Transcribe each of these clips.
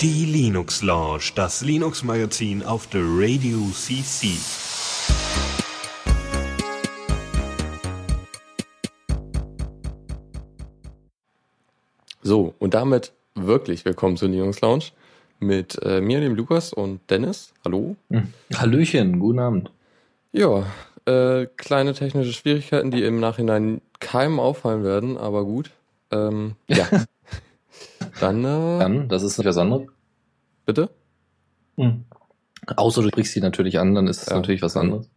Die Linux Lounge, das Linux Magazin auf der Radio CC. So, und damit wirklich willkommen zur Linux Lounge mit äh, mir, dem Lukas und Dennis. Hallo. Hm. Hallöchen, guten Abend. Ja, äh, kleine technische Schwierigkeiten, die im Nachhinein keinem auffallen werden, aber gut. Ähm, ja. Dann, äh, Dann, das ist nicht was anderes. Bitte? Hm. Außer du sprichst sie natürlich an, dann ist es ja. natürlich was anderes.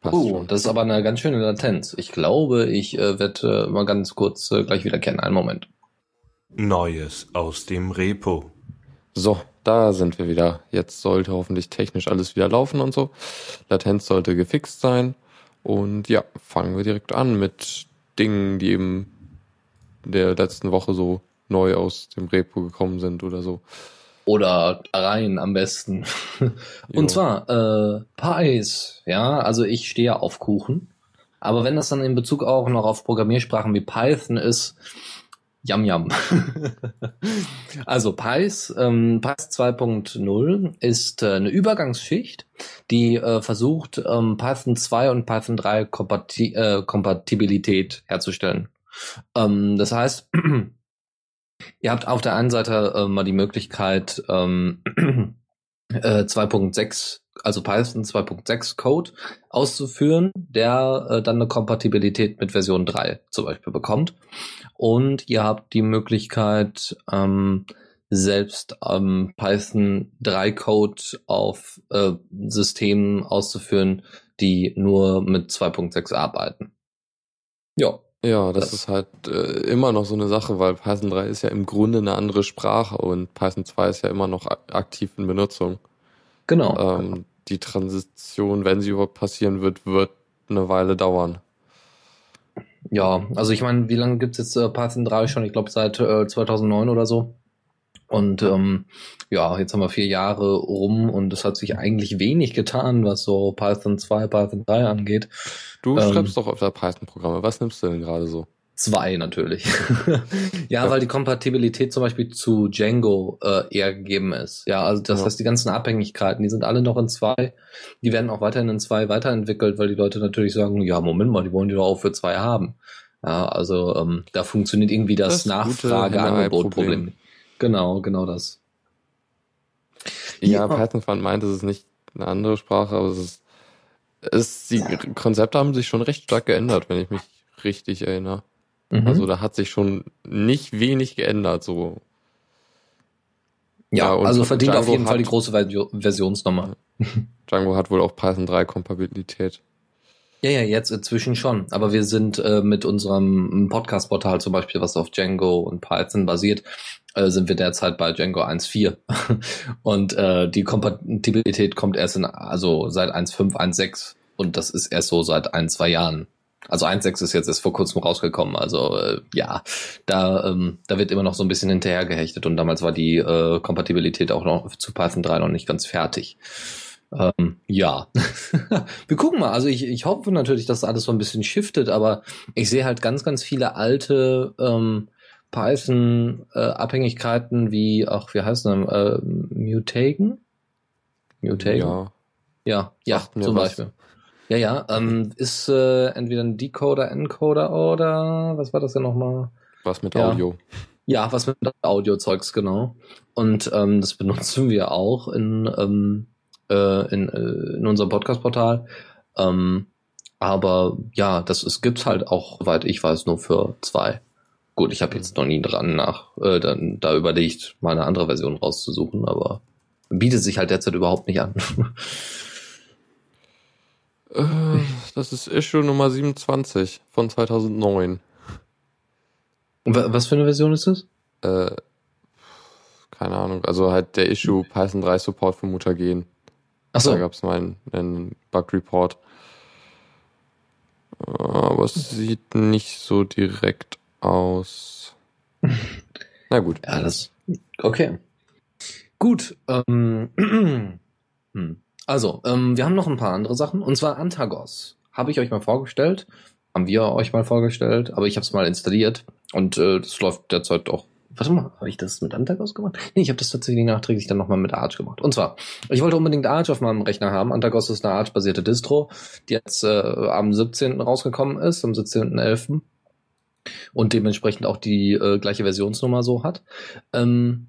Passt oh, schon. das ist aber eine ganz schöne Latenz. Ich glaube, ich äh, werde äh, mal ganz kurz äh, gleich wieder kennen. Einen Moment. Neues aus dem Repo. So, da sind wir wieder. Jetzt sollte hoffentlich technisch alles wieder laufen und so. Latenz sollte gefixt sein. Und ja, fangen wir direkt an mit Dingen, die eben der letzten Woche so neu aus dem Repo gekommen sind oder so. Oder rein am besten. Und zwar äh, Pies, ja, also ich stehe auf Kuchen. Aber wenn das dann in Bezug auch noch auf Programmiersprachen wie Python ist, Yam Yam. also Pies, ähm, Pies 2.0 ist äh, eine Übergangsschicht, die äh, versucht, ähm, Python 2 und Python 3 Kompati äh, Kompatibilität herzustellen. Ähm, das heißt, ihr habt auf der einen Seite äh, mal die Möglichkeit, ähm, äh, 2.6, also Python 2.6 Code auszuführen, der äh, dann eine Kompatibilität mit Version 3 zum Beispiel bekommt. Und ihr habt die Möglichkeit, ähm, selbst ähm, Python 3 Code auf äh, Systemen auszuführen, die nur mit 2.6 arbeiten. Ja. Ja, das, das, ist halt äh, immer noch so eine Sache, weil Python 3 ist ja im Grunde eine andere Sprache und Python 2 ist ja immer noch aktiv in Benutzung. Genau. Ähm, die Transition, wenn sie überhaupt passieren wird, wird eine Weile dauern. Ja, also ich meine, wie lange gibt's jetzt äh, Python 3 schon? Ich glaube seit äh, 2009 oder so. Und ähm, ja, jetzt haben wir vier Jahre rum und es hat sich eigentlich wenig getan, was so Python 2, Python 3 angeht. Du ähm, schreibst doch öfter Python-Programme. Was nimmst du denn gerade so? Zwei natürlich. ja, ja, weil die Kompatibilität zum Beispiel zu Django äh, eher gegeben ist. Ja, also das ja. heißt, die ganzen Abhängigkeiten, die sind alle noch in zwei. Die werden auch weiterhin in zwei weiterentwickelt, weil die Leute natürlich sagen, ja, Moment mal, die wollen die doch auch für zwei haben. Ja, also ähm, da funktioniert irgendwie das, das Nachfrage-Angebot-Problem. Genau, genau das. Ja, ja. Python Fund meint, es ist nicht eine andere Sprache, aber es ist, es, die Konzepte haben sich schon recht stark geändert, wenn ich mich richtig erinnere. Mhm. Also da hat sich schon nicht wenig geändert, so. Ja, ja also verdient Django auf jeden Fall die große Versionsnummer. Django hat wohl auch Python 3 Kompatibilität. Ja, ja, jetzt inzwischen schon. Aber wir sind äh, mit unserem Podcast-Portal zum Beispiel, was auf Django und Python basiert, äh, sind wir derzeit bei Django 1.4. und äh, die Kompatibilität kommt erst in, also seit 1.5, 1.6 und das ist erst so seit ein, zwei Jahren. Also 1.6 ist jetzt erst vor kurzem rausgekommen. Also äh, ja, da, ähm, da wird immer noch so ein bisschen hinterher gehechtet und damals war die äh, Kompatibilität auch noch zu Python 3 noch nicht ganz fertig. Ähm, ja, wir gucken mal. Also ich, ich hoffe natürlich, dass alles so ein bisschen shiftet, aber ich sehe halt ganz, ganz viele alte ähm, Python-Abhängigkeiten wie, ach, wie heißt das, äh, Mutagen? Mutagen? Ja. Ja, ja, zum was. Beispiel. Ja, ja, ähm, ist äh, entweder ein Decoder, Encoder oder was war das denn nochmal? Was mit ja. Audio. Ja, was mit Audio-Zeugs, genau. Und ähm, das benutzen wir auch in, ähm, äh, in, äh, in unserem Podcast-Portal. Ähm, aber ja, das es gibt's halt auch, soweit ich weiß, nur für zwei. Gut, ich habe jetzt noch nie dran nach äh, dann, da überlegt, mal eine andere Version rauszusuchen, aber bietet sich halt derzeit überhaupt nicht an. Äh, das ist Issue Nummer 27 von 2009. Was für eine Version ist das? Äh, keine Ahnung. Also halt der Issue Python 3 Support für Mutagen. Achso. Da gab es mal einen, einen Bug-Report. Aber es sieht nicht so direkt aus. Na gut. Ja, das. Okay. Gut. Ähm, hm. Also, ähm, wir haben noch ein paar andere Sachen. Und zwar Antagos. Habe ich euch mal vorgestellt. haben wir euch mal vorgestellt, aber ich habe es mal installiert und äh, das läuft derzeit auch. Warte mal, habe ich das mit Antagos gemacht? Nee, ich habe das tatsächlich nachträglich dann nochmal mit Arch gemacht. Und zwar, ich wollte unbedingt Arch auf meinem Rechner haben. Antagos ist eine Arch-basierte Distro, die jetzt äh, am 17. rausgekommen ist, am 17.11. Und dementsprechend auch die äh, gleiche Versionsnummer so hat. Ähm,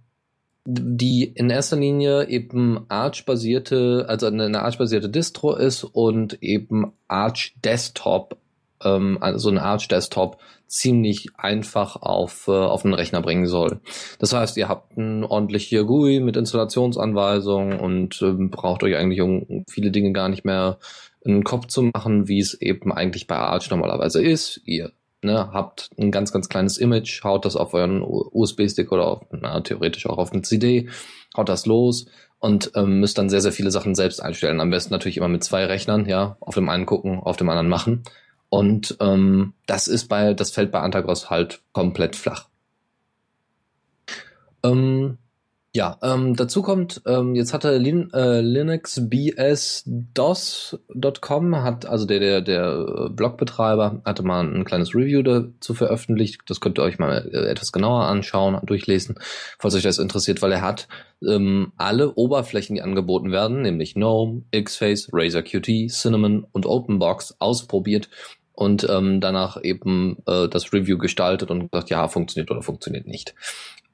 die in erster Linie eben Arch-basierte, also eine Arch-basierte Distro ist und eben Arch Desktop, ähm, also ein Arch Desktop ziemlich einfach auf, äh, auf den Rechner bringen soll. Das heißt, ihr habt ein ordentliche GUI mit Installationsanweisungen und ähm, braucht euch eigentlich um viele Dinge gar nicht mehr einen Kopf zu machen, wie es eben eigentlich bei Arch normalerweise ist. Ihr ne, habt ein ganz, ganz kleines Image, haut das auf euren USB-Stick oder auf, na, theoretisch auch auf eine CD, haut das los und ähm, müsst dann sehr, sehr viele Sachen selbst einstellen. Am besten natürlich immer mit zwei Rechnern, ja, auf dem einen gucken, auf dem anderen machen. Und ähm, das ist bei, das fällt bei Antagros halt komplett flach. Ähm, ja, ähm, dazu kommt, ähm, jetzt hatte Lin, äh, linuxbsdos.com hat, also der, der, der Blogbetreiber hatte mal ein kleines Review dazu veröffentlicht. Das könnt ihr euch mal äh, etwas genauer anschauen, durchlesen, falls euch das interessiert, weil er hat ähm, alle Oberflächen, die angeboten werden, nämlich GNOME, Xface, Razer Qt, Cinnamon und OpenBox ausprobiert und ähm, danach eben äh, das Review gestaltet und gesagt, ja, funktioniert oder funktioniert nicht.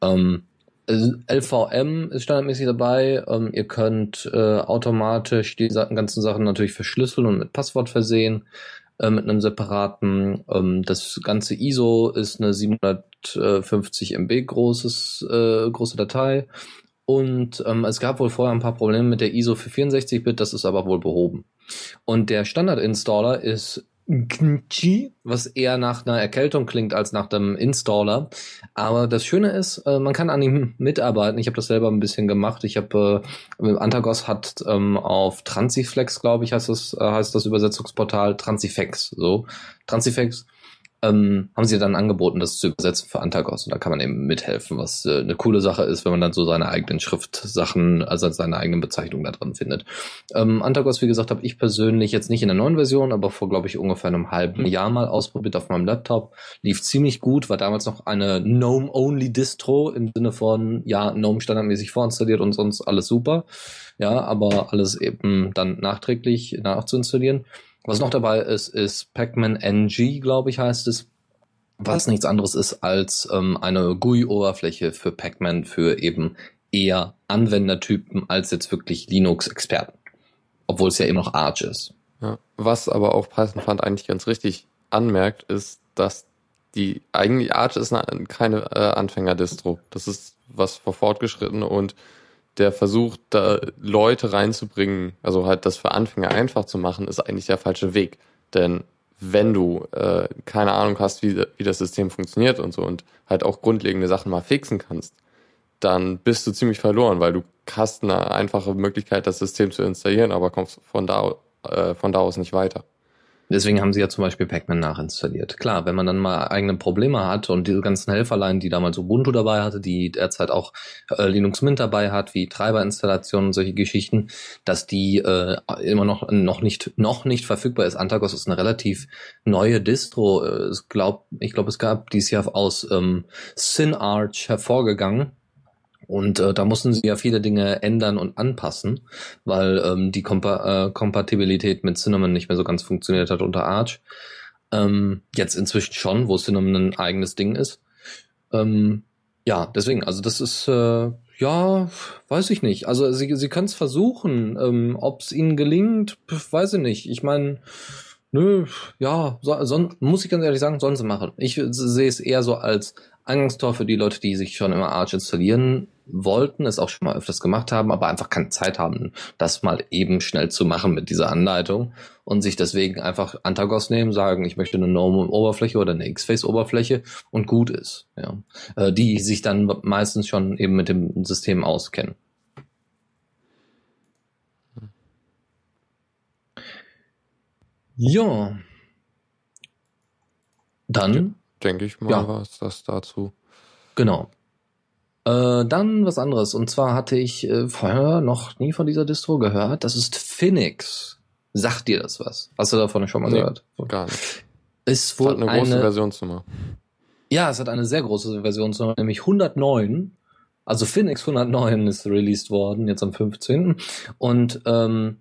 Ähm, LVM ist standardmäßig dabei. Ähm, ihr könnt äh, automatisch die ganzen Sachen natürlich verschlüsseln und mit Passwort versehen, äh, mit einem separaten. Ähm, das ganze ISO ist eine 750 MB großes, äh, große Datei. Und ähm, es gab wohl vorher ein paar Probleme mit der ISO für 64-Bit, das ist aber wohl behoben. Und der Standard-Installer ist Gmchi, was eher nach einer Erkältung klingt als nach dem Installer. Aber das Schöne ist, äh, man kann an ihm mitarbeiten. Ich habe das selber ein bisschen gemacht. Ich habe äh, Antagos hat ähm, auf Transiflex, glaube ich, heißt das, äh, heißt das Übersetzungsportal Transifex. So Transifex ähm, haben sie dann angeboten, das zu übersetzen für Antagos. Und da kann man eben mithelfen, was äh, eine coole Sache ist, wenn man dann so seine eigenen Schriftsachen, also seine eigenen Bezeichnungen da drin findet. Ähm, Antagos, wie gesagt, habe ich persönlich jetzt nicht in der neuen Version, aber vor, glaube ich, ungefähr einem halben Jahr mal ausprobiert auf meinem Laptop. Lief ziemlich gut, war damals noch eine GNOME-Only-Distro im Sinne von, ja, GNOME standardmäßig vorinstalliert und sonst alles super. Ja, aber alles eben dann nachträglich nachzuinstallieren. Was noch dabei ist, ist Pac-Man NG, glaube ich, heißt es. Was nichts anderes ist als ähm, eine GUI-Oberfläche für Pac-Man für eben eher Anwendertypen als jetzt wirklich Linux-Experten. Obwohl es ja eben noch Arch ist. Ja, was aber auch Python fand eigentlich ganz richtig anmerkt, ist, dass die eigentlich Arch ist eine, keine äh, Anfänger-Distro. Das ist was für Fortgeschrittene und der versucht, da Leute reinzubringen, also halt das für Anfänger einfach zu machen, ist eigentlich der falsche Weg. Denn wenn du äh, keine Ahnung hast, wie, wie das System funktioniert und so und halt auch grundlegende Sachen mal fixen kannst, dann bist du ziemlich verloren, weil du hast eine einfache Möglichkeit, das System zu installieren, aber kommst von da, äh, von da aus nicht weiter. Deswegen haben sie ja zum Beispiel Pac-Man nachinstalliert. Klar, wenn man dann mal eigene Probleme hat und diese ganzen Helferlein, die damals Ubuntu dabei hatte, die derzeit auch äh, Linux Mint dabei hat, wie Treiberinstallationen und solche Geschichten, dass die äh, immer noch noch nicht noch nicht verfügbar ist. Antagos ist eine relativ neue Distro. Äh, ich glaube, ich glaube, es gab dieses Jahr aus ähm, SynArch hervorgegangen und äh, da mussten sie ja viele Dinge ändern und anpassen, weil ähm, die Kompa äh, Kompatibilität mit Cinnamon nicht mehr so ganz funktioniert hat unter Arch. Ähm, jetzt inzwischen schon, wo Cinnamon ein eigenes Ding ist. Ähm, ja, deswegen, also das ist, äh, ja, weiß ich nicht. Also sie, sie können es versuchen. Ähm, Ob es ihnen gelingt, weiß ich nicht. Ich meine, nö, ja, so, so, muss ich ganz ehrlich sagen, sollen sie machen. Ich sehe es eher so als Eingangstor für die Leute, die sich schon immer Arch installieren wollten, es auch schon mal öfters gemacht haben, aber einfach keine Zeit haben, das mal eben schnell zu machen mit dieser Anleitung und sich deswegen einfach Antagos nehmen, sagen, ich möchte eine GNOME-Oberfläche oder eine X-Face-Oberfläche und gut ist. Ja. Äh, die sich dann meistens schon eben mit dem System auskennen. Ja. Dann. Denke ich mal, ja. was das dazu. Genau. Äh, dann was anderes. Und zwar hatte ich äh, vorher noch nie von dieser Distro gehört. Das ist Phoenix. Sagt dir das was? Hast du davon schon mal nee, gehört? Gar nicht. Ist wohl Hat eine eine, große Versionsnummer. Ja, es hat eine sehr große Versionsnummer, nämlich 109. Also Phoenix 109 ist released worden, jetzt am 15. Und ähm,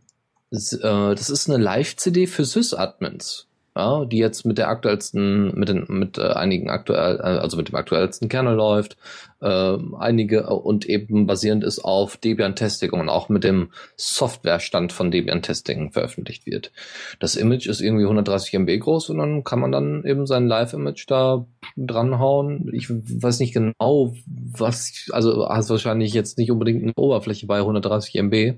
es, äh, das ist eine Live-CD für Sys-Admins. Ja, die jetzt mit der aktuellsten, mit den, mit äh, einigen aktuell, äh, also mit dem aktuellsten Kernel läuft, äh, einige äh, und eben basierend ist auf Debian Testing und auch mit dem Softwarestand von Debian Testing veröffentlicht wird. Das Image ist irgendwie 130 MB groß und dann kann man dann eben sein Live-Image da dranhauen. Ich weiß nicht genau, was, also hast wahrscheinlich jetzt nicht unbedingt eine Oberfläche bei 130 MB,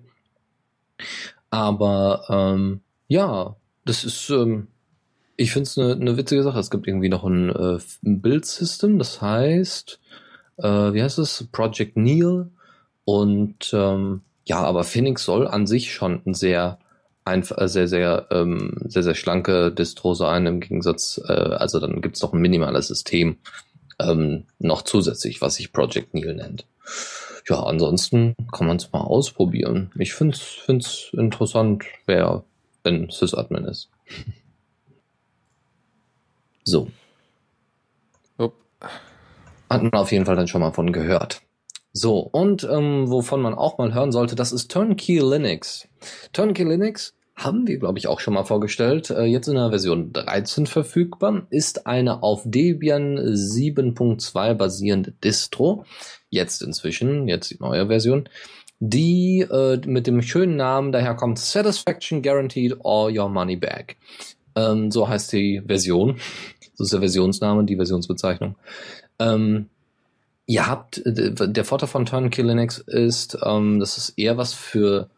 aber ähm, ja, das ist ähm, ich finde es eine ne witzige Sache. Es gibt irgendwie noch ein, äh, ein Build-System, das heißt, äh, wie heißt es? Project Neil. Und ähm, ja, aber Phoenix soll an sich schon ein sehr einfach, äh, sehr, sehr, ähm, sehr, sehr schlanke Distro sein im Gegensatz, äh, also dann gibt's noch ein minimales System ähm, noch zusätzlich, was sich Project Neil nennt. Ja, ansonsten kann man es mal ausprobieren. Ich finde es interessant, wer wenn Sysadmin ist. So. Hat man auf jeden Fall dann schon mal von gehört. So, und ähm, wovon man auch mal hören sollte, das ist Turnkey Linux. Turnkey Linux haben wir, glaube ich, auch schon mal vorgestellt. Äh, jetzt in der Version 13 verfügbar. Ist eine auf Debian 7.2 basierende Distro. Jetzt inzwischen, jetzt die neue Version. Die äh, mit dem schönen Namen daherkommt Satisfaction Guaranteed All Your Money Back. Ähm, so heißt die Version. Das ist der Versionsname, die Versionsbezeichnung. Ähm, ihr habt, der Vorteil von Turnkey Linux ist, ähm, das ist eher was für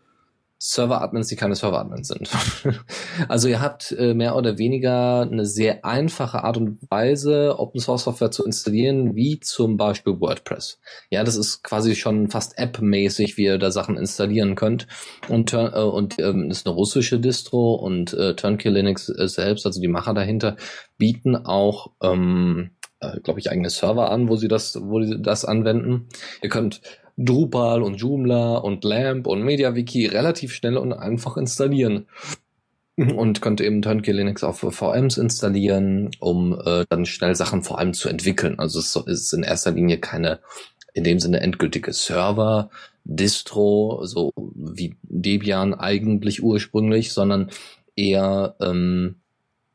Server-Admins, die keine Server-Admins sind. also ihr habt äh, mehr oder weniger eine sehr einfache Art und Weise, Open-Source-Software zu installieren, wie zum Beispiel WordPress. Ja, das ist quasi schon fast App-mäßig, wie ihr da Sachen installieren könnt. Und, äh, und ähm, ist eine russische Distro und äh, Turnkey Linux äh, selbst, also die Macher dahinter, bieten auch ähm, äh, glaube ich, eigene Server an, wo sie das, wo sie das anwenden. Ihr könnt Drupal und Joomla und Lamp und MediaWiki relativ schnell und einfach installieren. Und könnt eben Turnkey Linux auf VMs installieren, um äh, dann schnell Sachen vor allem zu entwickeln. Also es ist in erster Linie keine in dem Sinne endgültige Server, Distro, so wie Debian eigentlich ursprünglich, sondern eher ähm,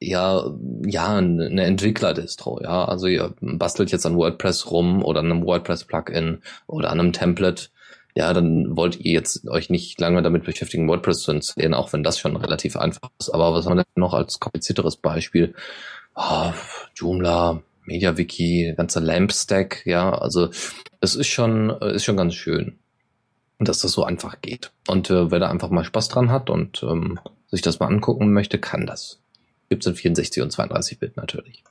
ja, ja, eine Entwickler-Distro, ja. Also ihr bastelt jetzt an WordPress rum oder an einem WordPress-Plugin oder an einem Template. Ja, dann wollt ihr jetzt euch nicht lange damit beschäftigen, WordPress zu installieren, auch wenn das schon relativ einfach ist. Aber was haben wir denn noch als komplizierteres Beispiel? Oh, Joomla, MediaWiki, ganze Lamp-Stack, ja. Also es ist schon, ist schon ganz schön, dass das so einfach geht. Und äh, wer da einfach mal Spaß dran hat und ähm, sich das mal angucken möchte, kann das. Gibt's in 64 und 32 Bit natürlich.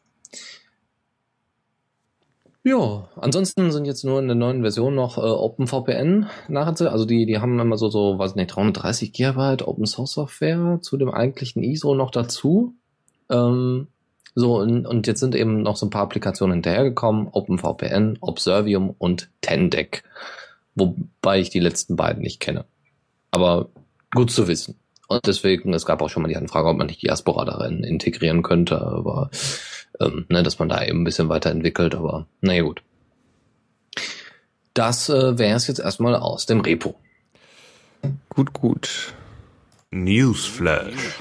Ja, ansonsten sind jetzt nur in der neuen Version noch äh, OpenVPN nachher, also die, die haben immer so, so, weiß nicht, 330 Gigabyte Open Source Software zu dem eigentlichen ISO noch dazu. Ähm, so, und, und jetzt sind eben noch so ein paar Applikationen hinterhergekommen, OpenVPN, Observium und Tendec. Wobei ich die letzten beiden nicht kenne. Aber gut zu wissen. Und deswegen, es gab auch schon mal die Anfrage, ob man nicht Diaspora darin integrieren könnte, aber ähm, ne, dass man da eben ein bisschen weiterentwickelt, aber naja gut. Das äh, wäre es jetzt erstmal aus dem Repo. Gut, gut. Newsflash.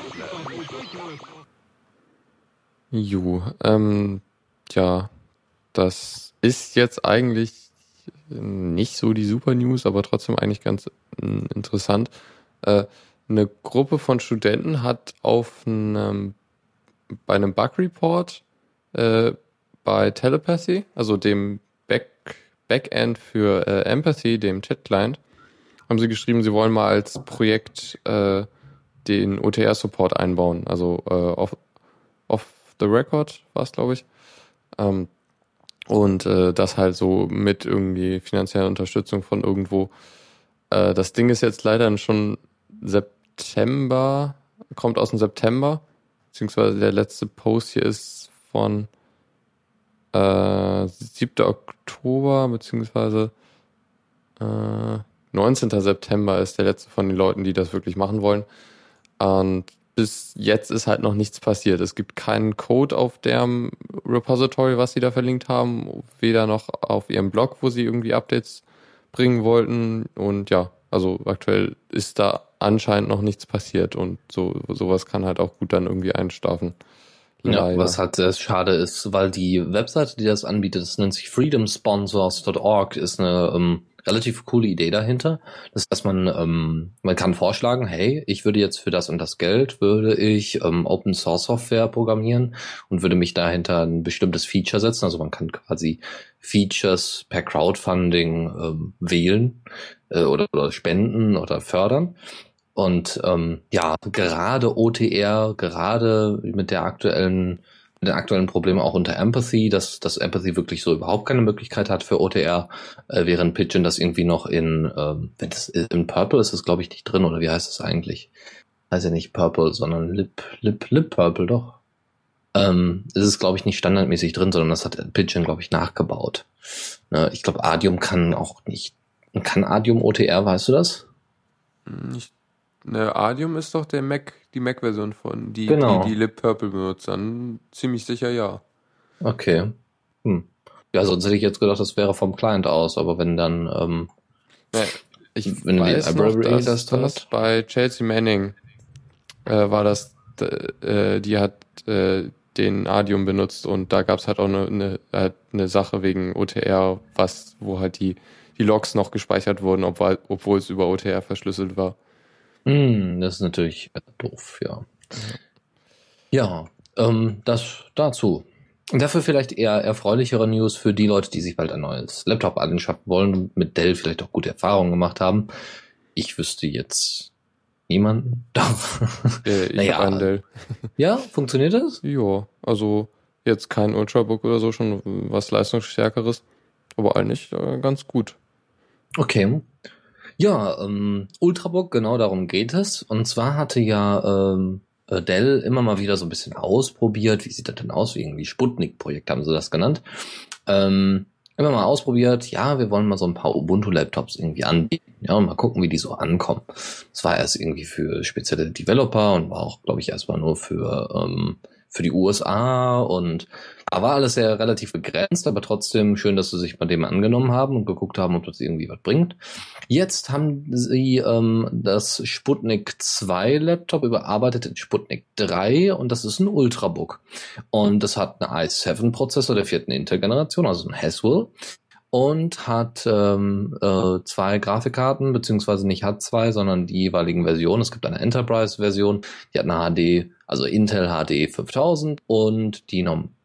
Ju, ähm, ja, das ist jetzt eigentlich nicht so die Super News, aber trotzdem eigentlich ganz äh, interessant. Äh, eine Gruppe von Studenten hat auf einem, bei einem Bug Report äh, bei Telepathy, also dem Back, Backend für äh, Empathy, dem Chat-Client, haben sie geschrieben, sie wollen mal als Projekt äh, den OTR-Support einbauen, also äh, off, off the record war es, glaube ich. Ähm, und äh, das halt so mit irgendwie finanzieller Unterstützung von irgendwo. Äh, das Ding ist jetzt leider schon September, kommt aus dem September, beziehungsweise der letzte Post hier ist von äh, 7. Oktober, beziehungsweise äh, 19. September ist der letzte von den Leuten, die das wirklich machen wollen. Und bis jetzt ist halt noch nichts passiert. Es gibt keinen Code auf dem Repository, was sie da verlinkt haben, weder noch auf ihrem Blog, wo sie irgendwie Updates bringen wollten. Und ja, also aktuell ist da anscheinend noch nichts passiert und so sowas kann halt auch gut dann irgendwie einstafen. Ja, was halt sehr schade ist, weil die Webseite, die das anbietet, das nennt sich freedomsponsors.org, ist eine ähm, relativ coole Idee dahinter. Das heißt, man, ähm, man kann vorschlagen, hey, ich würde jetzt für das und das Geld, würde ich ähm, Open Source Software programmieren und würde mich dahinter ein bestimmtes Feature setzen. Also man kann quasi Features per Crowdfunding ähm, wählen äh, oder, oder spenden oder fördern. Und ähm, ja, gerade OTR, gerade mit der aktuellen den aktuellen Problemen auch unter Empathy, dass, dass Empathy wirklich so überhaupt keine Möglichkeit hat für OTR, äh, während Pigeon das irgendwie noch in, ähm, wenn das in Purple ist das glaube ich nicht drin, oder wie heißt es eigentlich? Heißt ja nicht Purple, sondern Lip, Lip, Lip Purple doch. Ähm, es ist, glaube ich, nicht standardmäßig drin, sondern das hat Pigeon, glaube ich, nachgebaut. Ne, ich glaube, Adium kann auch nicht. Kann Adium OTR, weißt du das? Ich Ne, Adium ist doch der Mac, die Mac-Version von, die, Genau. die, die Lip Purple benutzt. Dann ziemlich sicher ja. Okay. Hm. Ja, sonst hätte ich jetzt gedacht, das wäre vom Client aus, aber wenn dann, ähm, Ne, ich Wenn die weiß noch, Library dass, das das bei Chelsea Manning äh, war das, äh, die hat äh, den Adium benutzt und da gab's halt auch eine, eine, halt eine Sache wegen OTR, was, wo halt die, die Logs noch gespeichert wurden, obwohl, obwohl es über OTR verschlüsselt war. Hm, das ist natürlich doof, ja. Ja, ähm, das dazu. Dafür vielleicht eher erfreulichere News für die Leute, die sich bald ein neues Laptop anschaffen wollen und mit Dell vielleicht auch gute Erfahrungen gemacht haben. Ich wüsste jetzt niemanden. Doch. Äh, ich Naja. einen Dell. ja, funktioniert das? Ja, also jetzt kein Ultrabook oder so, schon was leistungsstärkeres, aber eigentlich äh, ganz gut. Okay. Ja, ähm, Ultrabook, genau darum geht es. Und zwar hatte ja ähm, äh, Dell immer mal wieder so ein bisschen ausprobiert. Wie sieht das denn aus? Wie irgendwie Sputnik-Projekt haben sie das genannt. Ähm, immer mal ausprobiert, ja, wir wollen mal so ein paar Ubuntu-Laptops irgendwie anbieten. Ja, und mal gucken, wie die so ankommen. Das war erst irgendwie für spezielle Developer und war auch, glaube ich, erstmal nur für, ähm, für die USA und war alles sehr relativ begrenzt, aber trotzdem schön, dass sie sich bei dem angenommen haben und geguckt haben, ob das irgendwie was bringt. Jetzt haben sie ähm, das Sputnik 2 Laptop überarbeitet in Sputnik 3 und das ist ein Ultrabook. Und das hat einen i7-Prozessor der vierten Intel-Generation, also ein Haswell. Und hat ähm, äh, zwei Grafikkarten, beziehungsweise nicht hat zwei, sondern die jeweiligen Versionen. Es gibt eine Enterprise-Version, die hat eine HD, also Intel HD 5000 und die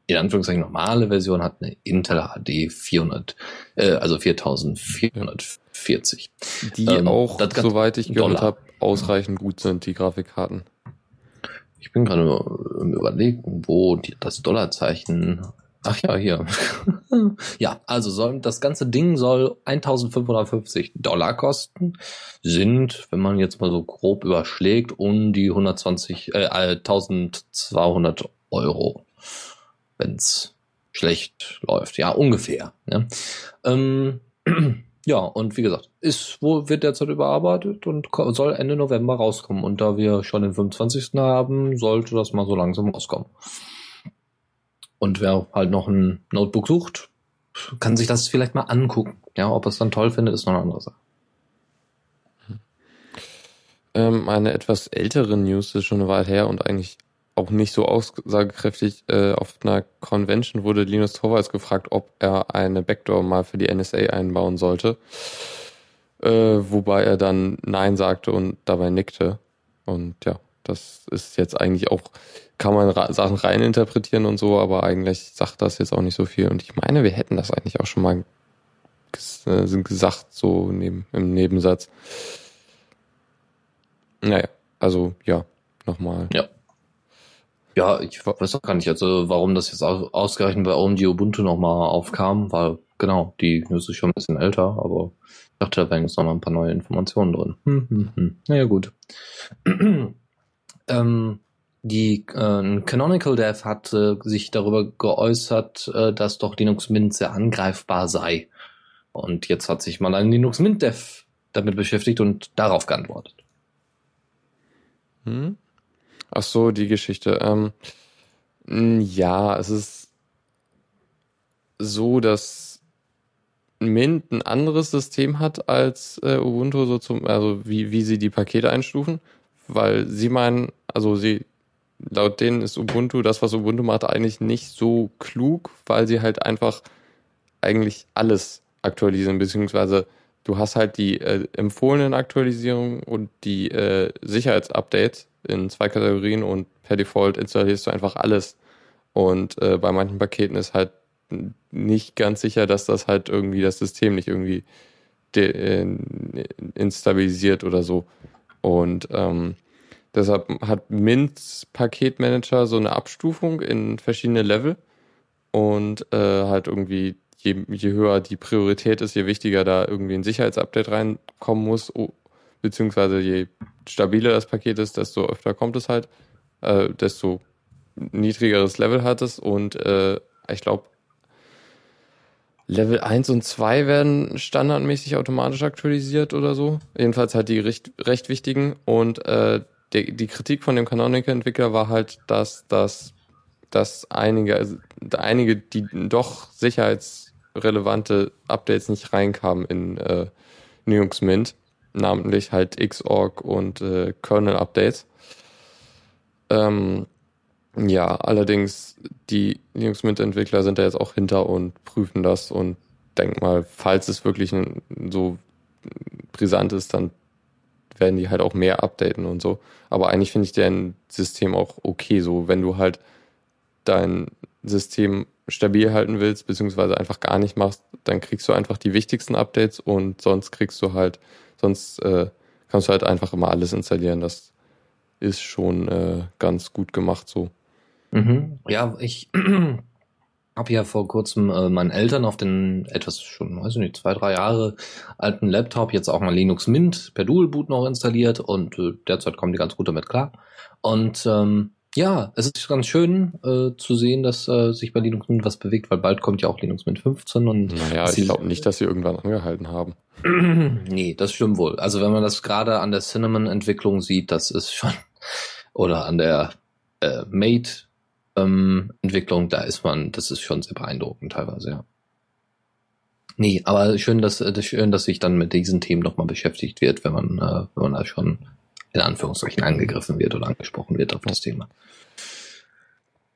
in Anführungszeichen normale Version hat eine Intel HD 400, äh, also 4440. Die Ähm, auch, soweit ich gehört habe, ausreichend gut sind, die Grafikkarten. Ich bin gerade im Überlegen, wo die, das Dollarzeichen. Ach ja, hier. ja, also soll, das ganze Ding soll 1550 Dollar kosten. Sind, wenn man jetzt mal so grob überschlägt, um die 120, äh, 1200 Euro. Wenn's schlecht läuft. Ja, ungefähr. Ne? Ähm, ja, und wie gesagt, ist, wird derzeit überarbeitet und soll Ende November rauskommen. Und da wir schon den 25. haben, sollte das mal so langsam rauskommen. Und wer halt noch ein Notebook sucht, kann sich das vielleicht mal angucken. Ja, ob er es dann toll findet, ist noch eine andere Sache. Ähm, eine etwas ältere News ist schon eine Weile her und eigentlich auch nicht so aussagekräftig. Äh, auf einer Convention wurde Linus Torvalds gefragt, ob er eine Backdoor mal für die NSA einbauen sollte. Äh, wobei er dann Nein sagte und dabei nickte. Und ja, das ist jetzt eigentlich auch, kann man Sachen reininterpretieren und so, aber eigentlich sagt das jetzt auch nicht so viel. Und ich meine, wir hätten das eigentlich auch schon mal ges äh, gesagt, so neben, im Nebensatz. Naja, also ja, nochmal. Ja. Ja, ich weiß auch gar nicht, also warum das jetzt au- ausgerechnet bei OMG Ubuntu nochmal aufkam, weil genau, die News ist schon ein bisschen älter, aber ich dachte, da wären jetzt nochmal ein paar neue Informationen drin. Hm, hm, hm. Naja, gut. ähm, die äh, Canonical Dev hat äh, sich darüber geäußert, äh, dass doch Linux Mint sehr angreifbar sei. Und jetzt hat sich mal ein Linux Mint Dev damit beschäftigt und darauf geantwortet. Hm? Ach so, die Geschichte. Ähm, ja, es ist so, dass Mint ein anderes System hat als äh, Ubuntu, so zum, also wie, wie sie die Pakete einstufen, weil sie meinen, also sie, laut denen ist Ubuntu, das, was Ubuntu macht, eigentlich nicht so klug, weil sie halt einfach eigentlich alles aktualisieren, beziehungsweise du hast halt die äh, empfohlenen Aktualisierungen und die äh, Sicherheitsupdates in zwei Kategorien und per Default installierst du einfach alles. Und äh, bei manchen Paketen ist halt nicht ganz sicher, dass das halt irgendwie das System nicht irgendwie äh, instabilisiert oder so. Und ähm, deshalb hat Mint Paketmanager so eine Abstufung in verschiedene Level und äh, halt irgendwie je, je höher die Priorität ist, je wichtiger da irgendwie ein Sicherheitsupdate reinkommen muss, beziehungsweise je stabiler das Paket ist, desto öfter kommt es halt, äh, desto niedrigeres Level hat es und äh, ich glaube, Level 1 und 2 werden standardmäßig automatisch aktualisiert oder so. Jedenfalls halt die recht, recht wichtigen. Und äh, die, die Kritik von dem Canonical-Entwickler war halt, dass, dass, dass einige, also einige, die doch sicherheitsrelevante Updates nicht reinkamen in äh, Linux Mint namentlich halt Xorg und äh, Kernel-Updates. Ähm, ja, allerdings die Linux Mint-Entwickler sind da jetzt auch hinter und prüfen das und denk mal, falls es wirklich so brisant ist, dann werden die halt auch mehr updaten und so. Aber eigentlich finde ich deren System auch okay, so wenn du halt dein System stabil halten willst, beziehungsweise einfach gar nicht machst, dann kriegst du einfach die wichtigsten Updates und sonst kriegst du halt Sonst äh, kannst du halt einfach immer alles installieren. Das ist schon äh, ganz gut gemacht so. Mhm. Ja, ich habe ja vor kurzem äh, meinen Eltern auf den etwas schon, weiß ich nicht, zwei, drei Jahre alten Laptop jetzt auch mal Linux Mint per Dual Boot noch installiert und äh, derzeit kommen die ganz gut damit klar. Und ähm, ja, es ist ganz schön äh, zu sehen, dass äh, sich bei Linux Mint was bewegt, weil bald kommt ja auch Linux Mint 15 und naja, ich glaube nicht, dass sie irgendwann angehalten haben. nee, das stimmt wohl. Also wenn man das gerade an der Cinnamon-Entwicklung sieht, das ist schon oder an der äh, Mate-Entwicklung, ähm, da ist man, das ist schon sehr beeindruckend teilweise, ja. Nee, aber schön, dass äh, schön, dass sich dann mit diesen Themen nochmal beschäftigt wird, wenn man, äh, wenn man da schon in Anführungszeichen angegriffen wird oder angesprochen wird auf das Thema.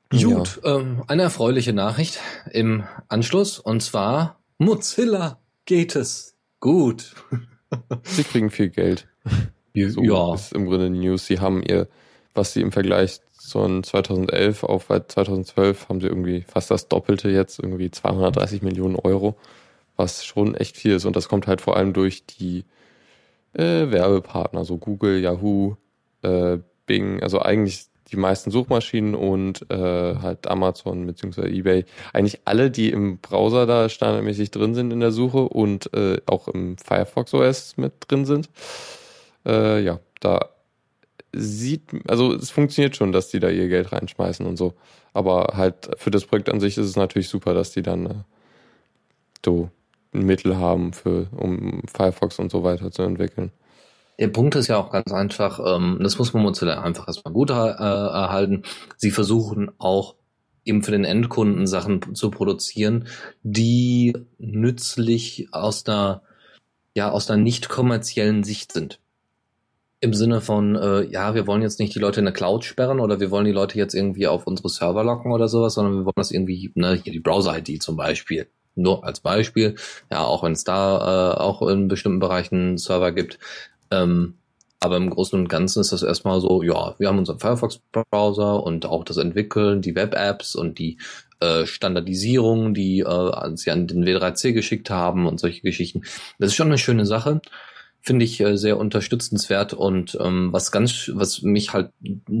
Gut, ja. ähm, eine erfreuliche Nachricht im Anschluss und zwar Mozilla geht es gut. Sie kriegen viel Geld. So ja. ist im Grunde News. Sie haben ihr, was sie im Vergleich zu 2011 auf 2012 haben sie irgendwie fast das Doppelte jetzt, irgendwie 230 Millionen Euro, was schon echt viel ist. Und das kommt halt vor allem durch die äh, Werbepartner, so Google, Yahoo, äh, Bing, also eigentlich die meisten Suchmaschinen und äh, halt Amazon bzw. eBay. Eigentlich alle, die im Browser da standardmäßig drin sind in der Suche und äh, auch im Firefox OS mit drin sind. Äh, ja, da sieht, also es funktioniert schon, dass die da ihr Geld reinschmeißen und so. Aber halt für das Projekt an sich ist es natürlich super, dass die dann äh, so Mittel haben, für, um Firefox und so weiter zu entwickeln. Der Punkt ist ja auch ganz einfach, ähm, das muss man Mozilla einfach erstmal gut äh, erhalten. Sie versuchen auch eben für den Endkunden Sachen zu produzieren, die nützlich aus einer, ja, aus einer nicht kommerziellen Sicht sind. Im Sinne von, äh, ja, wir wollen jetzt nicht die Leute in der Cloud sperren oder wir wollen die Leute jetzt irgendwie auf unsere Server locken oder sowas, sondern wir wollen das irgendwie, ne, hier die Browser-ID zum Beispiel, nur als Beispiel, ja, auch wenn es da äh, auch in bestimmten Bereichen Server gibt. Ähm, aber im Großen und Ganzen ist das erstmal so, ja, wir haben unseren Firefox-Browser und auch das Entwickeln, die Web-Apps und die äh, Standardisierung, die äh, sie an den W3C geschickt haben und solche Geschichten. Das ist schon eine schöne Sache finde ich äh, sehr unterstützenswert und ähm, was ganz, was mich halt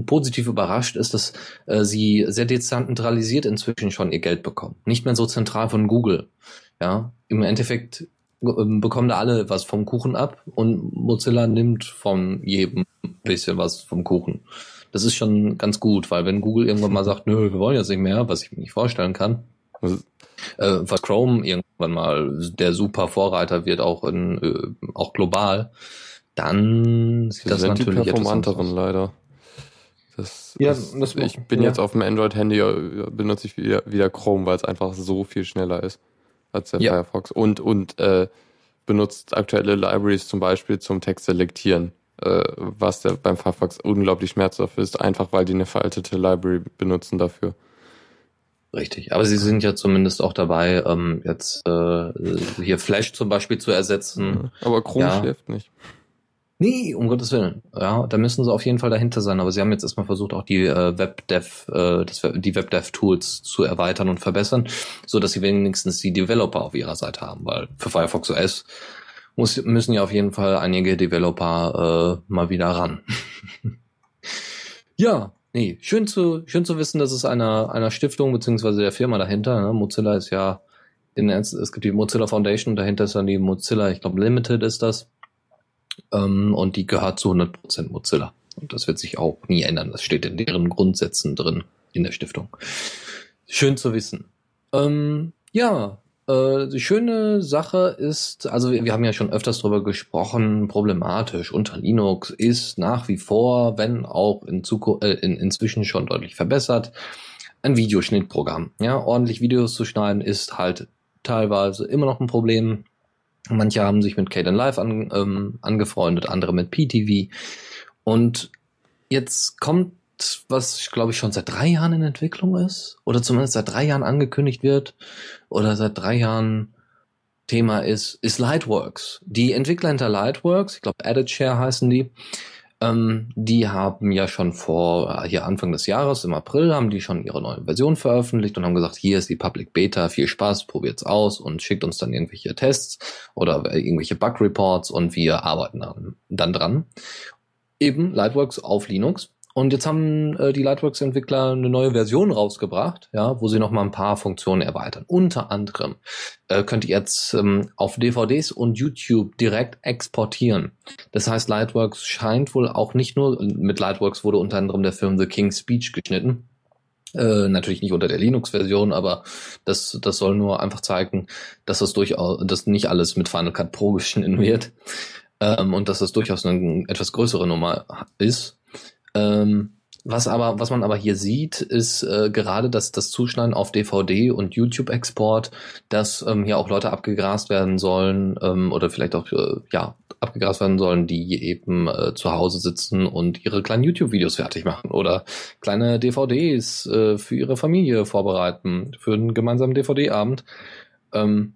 positiv überrascht, ist, dass äh, sie sehr dezentralisiert inzwischen schon ihr Geld bekommen. Nicht mehr so zentral von Google. Ja, im Endeffekt ähm, bekommen da alle was vom Kuchen ab und Mozilla nimmt von jedem bisschen was vom Kuchen. Das ist schon ganz gut, weil wenn Google irgendwann mal sagt, nö, wir wollen jetzt nicht mehr, was ich mir nicht vorstellen kann, äh, was Chrome irgendwann mal der super Vorreiter wird, auch in äh, auch global, dann sieht Sie das sind natürlich die performanteren leider. Das, Ja, ist, das- ich bin ja. jetzt auf dem Android-Handy, benutze ich wieder, wieder Chrome, weil es einfach so viel schneller ist als der Ja. Firefox. Und, und äh, benutzt aktuelle Libraries zum Beispiel zum Text selektieren, äh, was der beim Firefox unglaublich schmerzhaft ist, einfach weil die eine veraltete Library benutzen dafür. Richtig, aber sie sind ja zumindest auch dabei, ähm, jetzt äh, hier Flash zum Beispiel zu ersetzen. Aber Chrome Ja. schläft nicht. Nee, um Gottes Willen. Ja, da müssen sie auf jeden Fall dahinter sein. Aber sie haben jetzt erstmal versucht, auch die äh, WebDev, äh, das, die WebDev-Tools zu erweitern und verbessern, so dass sie wenigstens die Developer auf ihrer Seite haben, weil für Firefox OS muss, müssen ja auf jeden Fall einige Developer äh, mal wieder ran. ja, nee, schön zu, schön zu wissen, dass es einer, einer Stiftung beziehungsweise der Firma dahinter, ne? Mozilla ist ja, in, es gibt die Mozilla Foundation, dahinter ist dann die Mozilla, ich glaube Limited ist das. Ähm, und die gehört zu 100% Mozilla. Und das wird sich auch nie ändern. Das steht in deren Grundsätzen drin in der Stiftung. Schön zu wissen. Ähm, ja, äh, die schöne Sache ist, also wir, wir haben ja schon öfters drüber gesprochen, problematisch unter Linux ist nach wie vor, wenn auch in Zukunft, äh, in, inzwischen schon deutlich verbessert, ein Videoschnittprogramm. Ja, ordentlich Videos zu schneiden ist halt teilweise immer noch ein Problem. Manche haben sich mit Caden Live an, ähm, angefreundet, andere mit PTV. Und jetzt kommt, was glaube ich schon seit drei Jahren in Entwicklung ist, oder zumindest seit drei Jahren angekündigt wird, oder seit drei Jahren Thema ist, ist Lightworks. Die Entwickler hinter Lightworks, ich glaube EditShare heißen die, ähm, die haben ja schon vor, äh, hier Anfang des Jahres, im April, haben die schon ihre neue Version veröffentlicht und haben gesagt, hier ist die Public Beta, viel Spaß, probiert's aus und schickt uns dann irgendwelche Tests oder äh, irgendwelche Bug Reports und wir arbeiten dann dran. Eben Lightworks auf Linux. Und jetzt haben äh, die Lightworks-Entwickler eine neue Version rausgebracht, ja, wo sie noch mal ein paar Funktionen erweitern. Unter anderem äh, könnt ihr jetzt ähm, auf DVDs und YouTube direkt exportieren. Das heißt, Lightworks scheint wohl auch nicht nur, mit Lightworks wurde unter anderem der Film The King's Speech geschnitten. Äh, natürlich nicht unter der Linux-Version, aber das, das soll nur einfach zeigen, dass das durchaus, dass nicht alles mit Final Cut Pro geschnitten wird ähm, und dass das durchaus eine etwas größere Nummer ist. Ähm, was aber, was man aber hier sieht, ist äh, gerade das, das Zuschneiden auf DVD und YouTube-Export, dass ähm, hier auch Leute abgegrast werden sollen ähm, oder vielleicht auch äh, ja abgegrast werden sollen, die eben äh, zu Hause sitzen und ihre kleinen YouTube-Videos fertig machen oder kleine DVDs äh, für ihre Familie vorbereiten für einen gemeinsamen DVD-Abend. Ähm,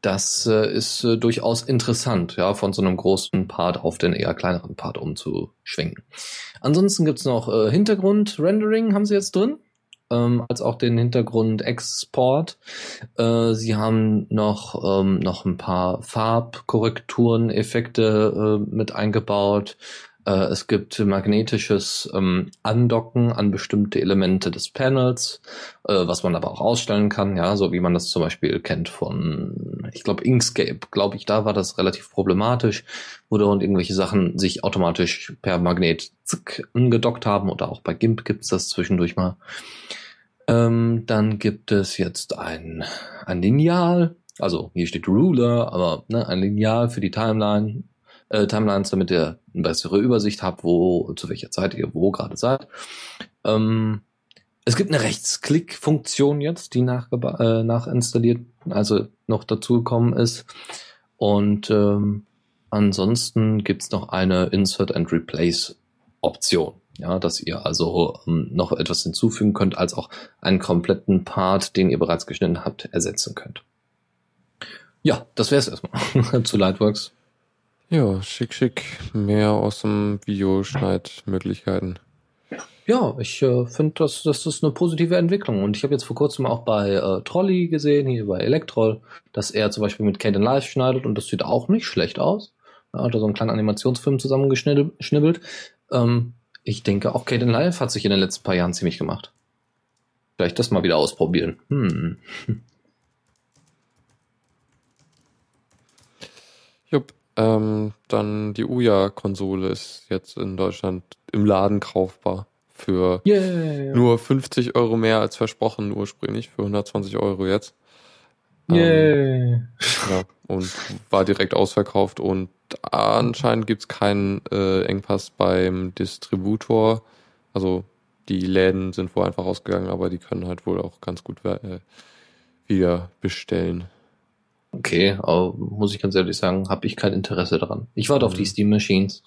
das äh, ist äh, durchaus interessant, ja, von so einem großen Part auf den eher kleineren Part umzuschwenken. Ansonsten gibt's noch äh, Hintergrund-Rendering haben sie jetzt drin, ähm, als auch den Hintergrund-Export. Äh, sie haben noch, ähm, noch ein paar Farbkorrekturen, Effekte äh, mit eingebaut. Äh, es gibt magnetisches ähm, Andocken an bestimmte Elemente des Panels, äh, was man aber auch ausstellen kann, ja, so wie man das zum Beispiel kennt von, ich glaube, Inkscape, glaube ich, da war das relativ problematisch, wo dort irgendwelche Sachen sich automatisch per Magnet zick, angedockt haben oder auch bei GIMP gibt's das zwischendurch mal. Ähm, dann gibt es jetzt ein, ein Lineal, also hier steht Ruler, aber ne, ein Lineal für die Timeline, äh, Timelines, damit ihr eine bessere Übersicht habt, wo, zu welcher Zeit ihr wo gerade seid. Ähm, es gibt eine Rechtsklick-Funktion jetzt, die nachgeba- äh, nachinstalliert, also noch dazugekommen ist. Und ähm, ansonsten gibt's noch eine Insert and Replace Option. Ja, dass ihr also ähm, noch etwas hinzufügen könnt, als auch einen kompletten Part, den ihr bereits geschnitten habt, ersetzen könnt. Ja, das wäre es erstmal zu Lightworks. Ja, schick, schick. Mehr aus dem Videoschneidmöglichkeiten. Ja, ich äh, finde, das, das ist eine positive Entwicklung. Und ich habe jetzt vor kurzem auch bei äh, Trolley gesehen, hier bei Electrol, dass er zum Beispiel mit Caden Live schneidet und das sieht auch nicht schlecht aus. Er hat da so einen kleinen Animationsfilm zusammengeschnibbelt. Ähm, ich denke, auch Caden Live hat sich in den letzten paar Jahren ziemlich gemacht. Vielleicht das mal wieder ausprobieren. Hm. Jupp. Ähm, dann die Uya-Konsole ist jetzt in Deutschland im Laden kaufbar. Für Yeah. nur 50 Euro mehr als versprochen ursprünglich, für 120 Euro jetzt. Ähm, Yeah. ja, und war direkt ausverkauft und anscheinend gibt's keinen äh, Engpass beim Distributor. Also die Läden sind wohl einfach ausgegangen, aber die können halt wohl auch ganz gut äh, wieder bestellen. Okay, aber muss ich ganz ehrlich sagen, habe ich kein Interesse daran. Ich warte mhm. auf die mhm. Steam Machines.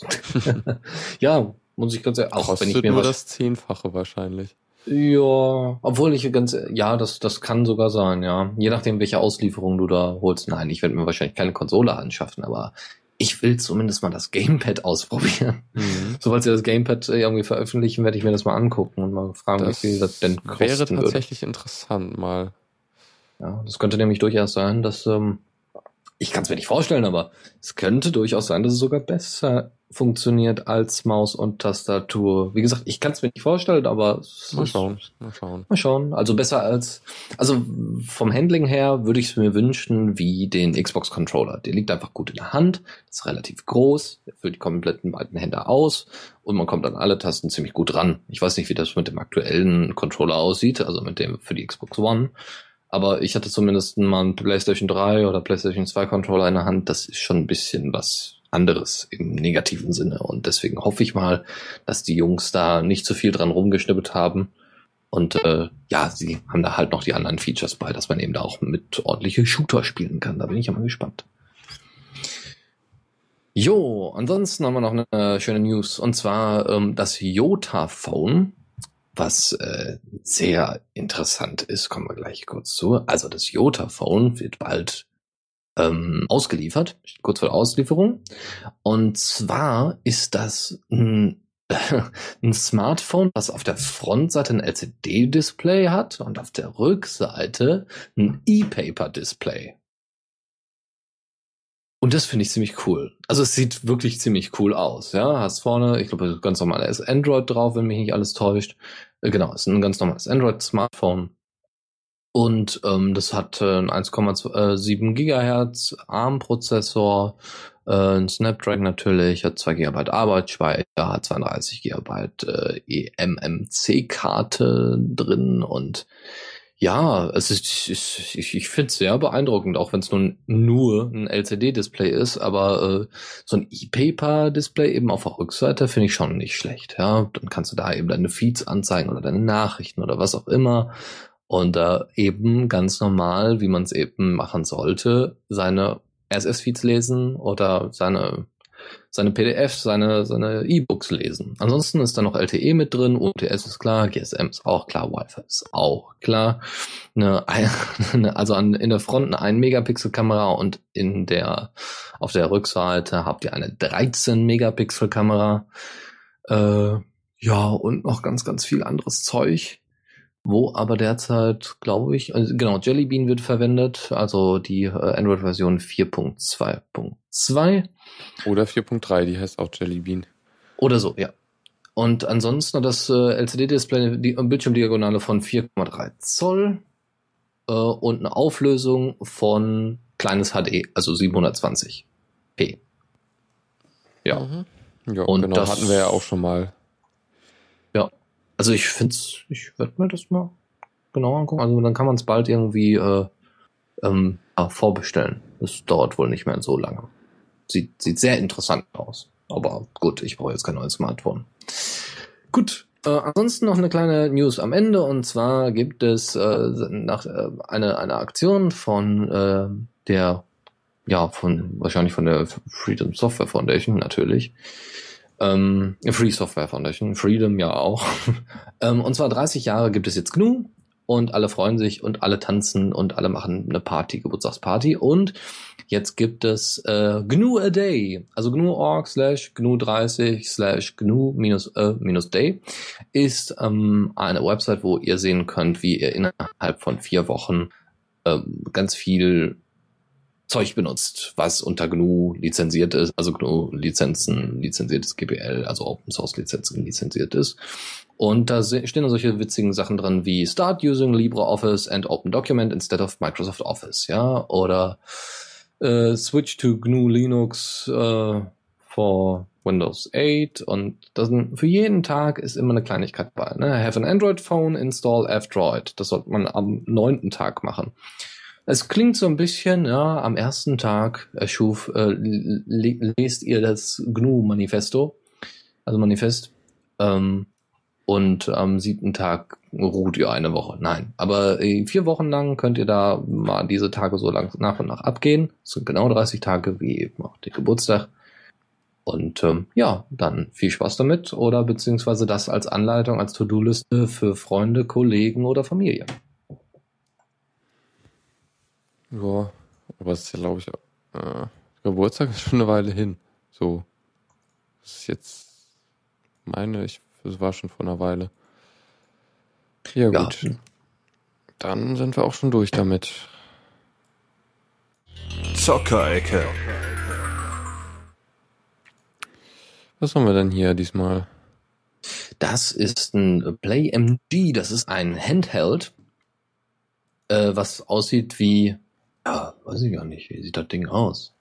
ja, muss ich ganz ehrlich, auch Kostet wenn ich mir nur das Zehnfache wahrscheinlich. Ja, obwohl ich ganz, ja, das, das kann sogar sein, ja. Je nachdem, welche Auslieferung du da holst. Nein, ich werde mir wahrscheinlich keine Konsole anschaffen, aber ich will zumindest mal das Gamepad ausprobieren. Mhm. Sobald sie das Gamepad irgendwie veröffentlichen, werde ich mir das mal angucken und mal fragen, das wie viel das denn kostet. Wäre tatsächlich würde. interessant mal. Ja, das könnte nämlich durchaus sein, dass ähm, ich kann es mir nicht vorstellen, aber es könnte durchaus sein, dass es sogar besser funktioniert als Maus und Tastatur. Wie gesagt, ich kann es mir nicht vorstellen, aber mal schauen, mal schauen. Mal schauen. Also besser als, also vom Handling her würde ich es mir wünschen wie den Xbox Controller. Der liegt einfach gut in der Hand, ist relativ groß, füllt die kompletten beiden Hände aus und man kommt an alle Tasten ziemlich gut ran. Ich weiß nicht, wie das mit dem aktuellen Controller aussieht, also mit dem für die Xbox One. Aber ich hatte zumindest mal einen PlayStation 3 oder PlayStation 2 Controller in der Hand. Das ist schon ein bisschen was anderes im negativen Sinne. Und deswegen hoffe ich mal, dass die Jungs da nicht zu viel dran rumgeschnippelt haben. Und äh, ja, sie haben da halt noch die anderen Features bei, dass man eben da auch mit ordentliche Shooter spielen kann. Da bin ich ja mal gespannt. Jo, ansonsten haben wir noch eine schöne News. Und zwar ähm, das Jota Phone was äh, sehr interessant ist, kommen wir gleich kurz zu. Also das Jota Phone wird bald ähm, ausgeliefert, kurz vor der Auslieferung. Und zwar ist das ein, ein Smartphone, was auf der Frontseite ein LCD-Display hat und auf der Rückseite ein E-Paper-Display. Und das finde ich ziemlich cool. Also es sieht wirklich ziemlich cool aus. Ja, hast vorne, ich glaube, ganz normales Android drauf, wenn mich nicht alles täuscht. Äh, genau, ist ein ganz normales Android-Smartphone. Und ähm, das hat äh, ein 1,7 Gigahertz ARM-Prozessor, äh, ein Snapdragon natürlich, hat 2 GB Arbeitsspeicher, hat 32 GB äh, eMMC-Karte drin und ja, es ist, ich, ich, ich finde es sehr beeindruckend, auch wenn es nun nur ein LCD-Display ist, aber äh, so ein E-Paper-Display eben auf der Rückseite finde ich schon nicht schlecht. Ja, dann kannst du da eben deine Feeds anzeigen oder deine Nachrichten oder was auch immer und äh, eben ganz normal, wie man es eben machen sollte, seine RSS-Feeds lesen oder seine seine PDFs, seine, seine E-Books lesen. Ansonsten ist da noch LTE mit drin, UMTS ist klar, GSM ist auch klar, Wi-Fi ist auch klar. Eine, eine, also an, in der Front eine 1 Megapixel Kamera und in der, auf der Rückseite habt ihr eine 13 Megapixel Kamera. Äh, ja, und noch ganz, ganz viel anderes Zeug wo aber derzeit, glaube ich, also genau, Jelly Bean wird verwendet, also die äh, Android-Version 4.2.2. Oder 4.3, die heißt auch Jelly Bean. Oder so, ja. Und ansonsten das äh, LCD-Display, die Bildschirmdiagonale von 4,3 Zoll äh, und eine Auflösung von kleines HD, also 720p. Ja. Mhm. Ja, und genau, das hatten wir ja auch schon mal. Also ich finde es, ich werde mir das mal genauer angucken. Also dann kann man es bald irgendwie äh, ähm, ah, vorbestellen. Das dauert wohl nicht mehr so lange. Sieht, sieht sehr interessant aus. Aber gut, ich brauche jetzt kein neues Smartphone. Gut, äh, ansonsten noch eine kleine News am Ende und zwar gibt es äh, nach äh, eine eine Aktion von äh, der ja von wahrscheinlich von der Freedom Software Foundation natürlich ähm, Free Software Foundation, Freedom ja auch. ähm, und zwar 30 Jahre gibt es jetzt GNU und alle freuen sich und alle tanzen und alle machen eine Party, Geburtstagsparty. Und jetzt gibt es äh, GNU a Day, also GNU.org slash GNU 30 slash GNU minus, äh, minus Day ist ähm, eine Website, wo ihr sehen könnt, wie ihr innerhalb von vier Wochen ähm, ganz viel Zeug benutzt, was unter GNU lizenziert ist, also GNU Lizenzen, lizenziertes GPL, also Open Source Lizenzen lizenziert ist. Und da stehen dann solche witzigen Sachen drin wie Start using LibreOffice and Open Document instead of Microsoft Office, ja, oder äh, Switch to GNU Linux äh, for Windows 8 und das, für jeden Tag ist immer eine Kleinigkeit bei. Ne? Have an Android Phone, install F-Droid. Das sollte man am neunten Tag machen. Es klingt so ein bisschen, ja, am ersten Tag erschuf, äh, lest ihr das GNU-Manifesto, also Manifest, ähm, und am siebten Tag ruht ihr eine Woche. Nein, aber äh, vier Wochen lang könnt ihr da mal diese Tage so lang nach und nach abgehen. Das sind genau 30 Tage wie eben auch der Geburtstag. Und ähm, ja, dann viel Spaß damit oder beziehungsweise das als Anleitung, als To-Do-Liste für Freunde, Kollegen oder Familie. Ja, aber es ist ja, glaube ich, äh, Geburtstag ist schon eine Weile hin. So, das ist jetzt meine, ich, das war schon vor einer Weile. Ja, gut. Ja. Dann sind wir auch schon durch damit. Zockerecke. Was haben wir denn hier diesmal? Das ist ein Play MG, das ist ein Handheld, äh, was aussieht wie, ja, weiß ich gar nicht, wie sieht das Ding aus?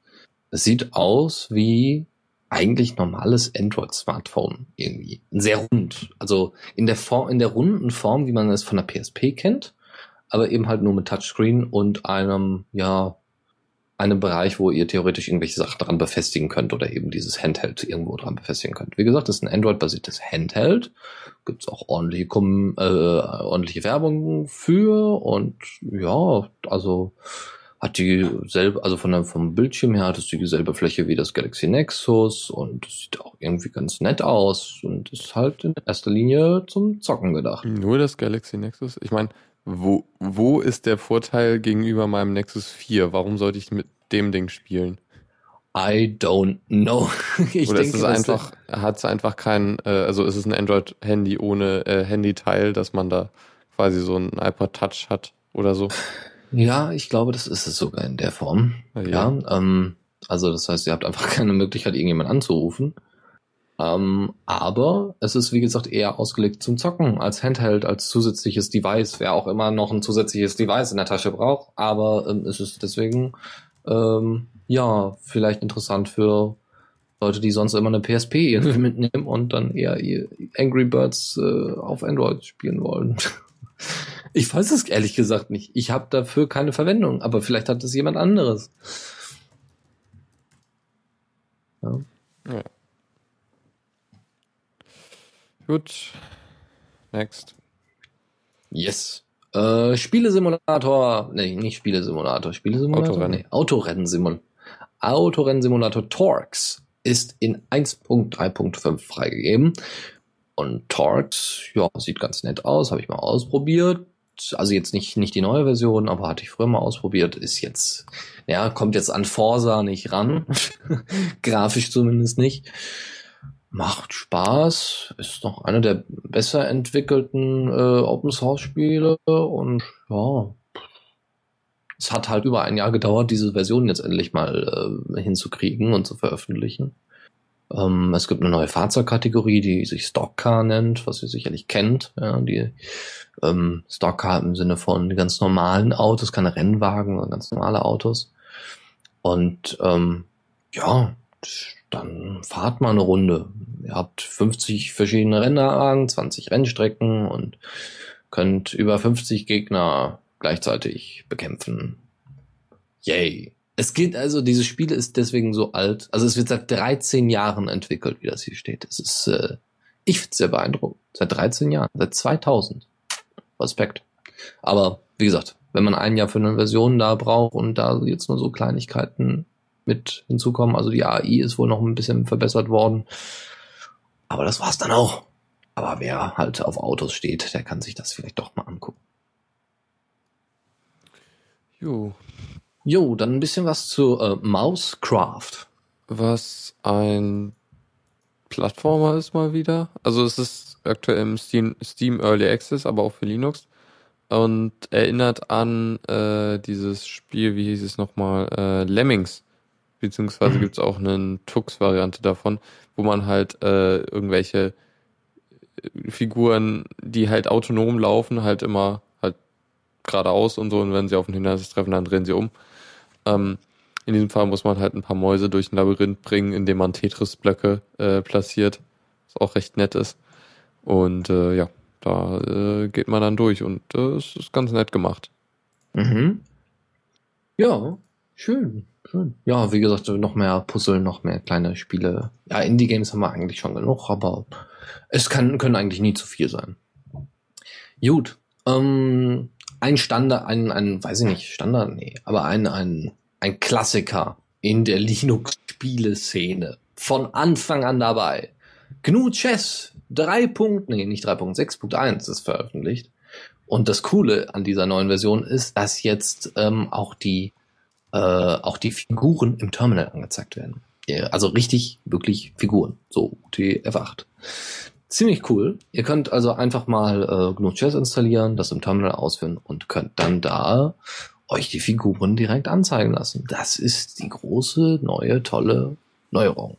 Es sieht aus wie eigentlich normales Android-Smartphone irgendwie. Sehr rund. Also in der Form, in der runden Form, wie man es von der PSP kennt, aber eben halt nur mit Touchscreen und einem, ja, einem Bereich, wo ihr theoretisch irgendwelche Sachen dran befestigen könnt oder eben dieses Handheld irgendwo dran befestigen könnt. Wie gesagt, das ist ein Android-basiertes Handheld. Gibt's auch ordentliche, äh, ordentliche Werbung für und ja, also hat dieselbe, also von der, vom Bildschirm her hat es dieselbe Fläche wie das Galaxy Nexus und es sieht auch irgendwie ganz nett aus und ist halt in erster Linie zum Zocken gedacht. Nur das Galaxy Nexus? Ich meine, wo, wo ist der Vorteil gegenüber meinem Nexus 4? Warum sollte ich mit dem Ding spielen? I don't know. ich Oder denke, ist es einfach, hat es einfach kein, äh, also ist es ein Android-Handy ohne äh, Handyteil, dass man da quasi so ein iPod Touch hat oder so? Ja, ich glaube, das ist es sogar in der Form. Ja, ja ähm, also das heißt, ihr habt einfach keine Möglichkeit, irgendjemand anzurufen. Ähm, aber es ist, wie gesagt, eher ausgelegt zum Zocken, als Handheld, als zusätzliches Device, wer auch immer noch ein zusätzliches Device in der Tasche braucht. Aber ähm, es ist deswegen, ähm, ja, vielleicht interessant für Leute, die sonst immer eine PSP irgendwie mitnehmen und dann eher Angry Birds äh, auf Android spielen wollen. Ich weiß es ehrlich gesagt nicht. Ich habe dafür keine Verwendung, aber vielleicht hat es jemand anderes. Ja. ja. Gut. Next. Yes. Äh, Spielesimulator, nee, nicht Spielesimulator, Spielesimulator, Autorennen. nee, Autorennen-Simulator. Autorennen-Simulator Torx ist in 1.3.5 freigegeben. Und Torx, ja, sieht ganz nett aus, habe ich mal ausprobiert. Also jetzt nicht, nicht die neue Version, aber hatte ich früher mal ausprobiert. Ist jetzt, ja, kommt jetzt an Forsa nicht ran. Grafisch zumindest nicht macht Spaß, ist noch einer der besser entwickelten äh, Open Source Spiele und ja, es hat halt über ein Jahr gedauert, diese Version jetzt endlich mal äh, hinzukriegen und zu veröffentlichen. Ähm, es gibt eine neue Fahrzeugkategorie, die sich Stockcar nennt, was ihr sicherlich kennt. Ja, die ähm, Stockcar im Sinne von ganz normalen Autos, keine Rennwagen, sondern ganz normale Autos. Und ähm, ja, dann fahrt mal eine Runde. Ihr habt 50 verschiedene Rennwagen, 20 Rennstrecken und könnt über 50 Gegner gleichzeitig bekämpfen. Yay. Es geht also, dieses Spiel ist deswegen so alt. Also es wird seit 13 Jahren entwickelt, wie das hier steht. Es ist, äh, ich finde es sehr beeindruckend. Seit 13 Jahren, seit 2000. Respekt. Aber wie gesagt, wenn man ein Jahr für eine Version da braucht und da jetzt nur so Kleinigkeiten mit hinzukommen. Also die AI ist wohl noch ein bisschen verbessert worden. Aber das war's dann auch. Aber wer halt auf Autos steht, der kann sich das vielleicht doch mal angucken. Jo. Jo, dann ein bisschen was zu äh, Mousecraft. Was ein Plattformer ist mal wieder. Also es ist aktuell im Steam, Steam Early Access, aber auch für Linux. Und erinnert an äh, dieses Spiel, wie hieß es nochmal, äh, Lemmings beziehungsweise mhm. gibt es auch eine Tux-Variante davon, wo man halt äh, irgendwelche äh, Figuren, die halt autonom laufen, halt immer halt geradeaus und so und wenn sie auf ein Hindernis treffen, dann drehen sie um. Ähm, in diesem Fall muss man halt ein paar Mäuse durch ein Labyrinth bringen, indem man Tetris-Blöcke äh, platziert, was auch recht nett ist. Und äh, ja, da äh, geht man dann durch und äh, es ist ganz nett gemacht. Mhm. Ja, schön. Schön. Ja, wie gesagt, noch mehr Puzzle, noch mehr kleine Spiele. Ja, Indie-Games haben wir eigentlich schon genug, aber es kann, können eigentlich nie zu viel sein. Gut. Ähm, ein Standard, ein, ein, weiß ich nicht, Standard, nee, aber ein, ein, ein Klassiker in der Linux-Spieleszene. Von Anfang an dabei. GNU Chess 3. Nee, nicht 3.6.1 ist veröffentlicht. Und das Coole an dieser neuen Version ist, dass jetzt ähm, auch die äh, auch die Figuren im Terminal angezeigt werden. Also richtig, wirklich Figuren. So TF8. Ziemlich cool. Ihr könnt also einfach mal äh, GNU installieren, das im Terminal ausführen und könnt dann da euch die Figuren direkt anzeigen lassen. Das ist die große, neue, tolle Neuerung.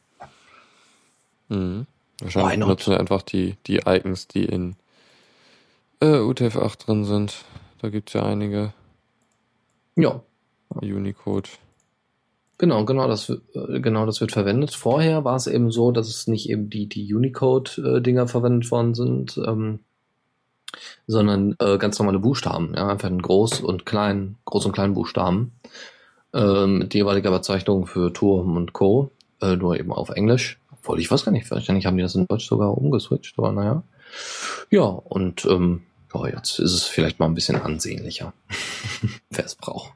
Mhm. Wahrscheinlich nutzen einfach die, die Icons, die in äh, UTF-8 drin sind. Da gibt's ja einige. Ja. Unicode. Genau, genau, das, äh, genau, das wird verwendet. Vorher war es eben so, dass es nicht eben die, die Unicode-Dinger verwendet worden sind, ähm, sondern äh, ganz normale Buchstaben, ja, einfach ein Groß- und Klein, Groß- und Kleinbuchstaben, äh, mit jeweiliger Bezeichnung für Turm und Co., äh, nur eben auf Englisch. Obwohl, ich weiß gar nicht, wahrscheinlich haben die das in Deutsch sogar umgeswitcht, aber naja. Ja, und ähm, ja, jetzt ist es vielleicht mal ein bisschen ansehnlicher, wer es braucht.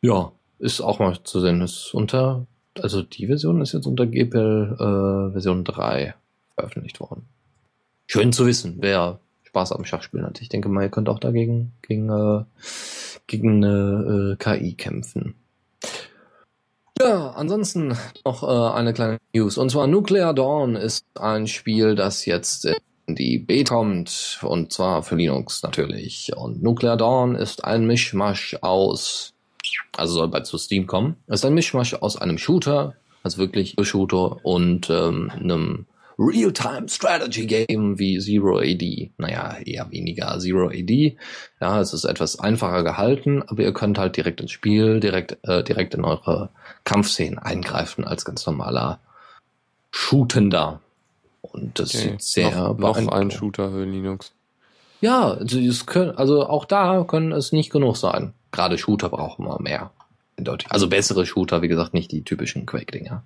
Ja, ist auch mal zu sehen. Ist unter, also die Version ist jetzt unter GPL äh, Version 3 veröffentlicht worden. Schön zu wissen, wer Spaß am Schachspielen hat. Ich denke mal, ihr könnt auch dagegen gegen, äh, gegen eine äh, KI kämpfen. Ja, ansonsten noch äh, eine kleine News. Und zwar Nuclear Dawn ist ein Spiel, das jetzt in die B kommt. Und zwar für Linux natürlich. Und Nuclear Dawn ist ein Mischmasch aus also soll bald zu Steam kommen. Es ist ein Mischmasch aus einem Shooter, also wirklich Shooter und ähm, einem Real-Time Strategy Game wie Zero AD. Naja, eher weniger Zero AD. Ja, es ist etwas einfacher gehalten, aber ihr könnt halt direkt ins Spiel, direkt, äh, direkt in eure Kampfszenen eingreifen als ganz normaler Shootender. Und das okay. sieht sehr noch, noch ein Shooter für Linux. Ja, also, können, also auch da können es nicht genug sein gerade Shooter brauchen wir mehr. Also bessere Shooter, wie gesagt, nicht die typischen Quake-Dinger.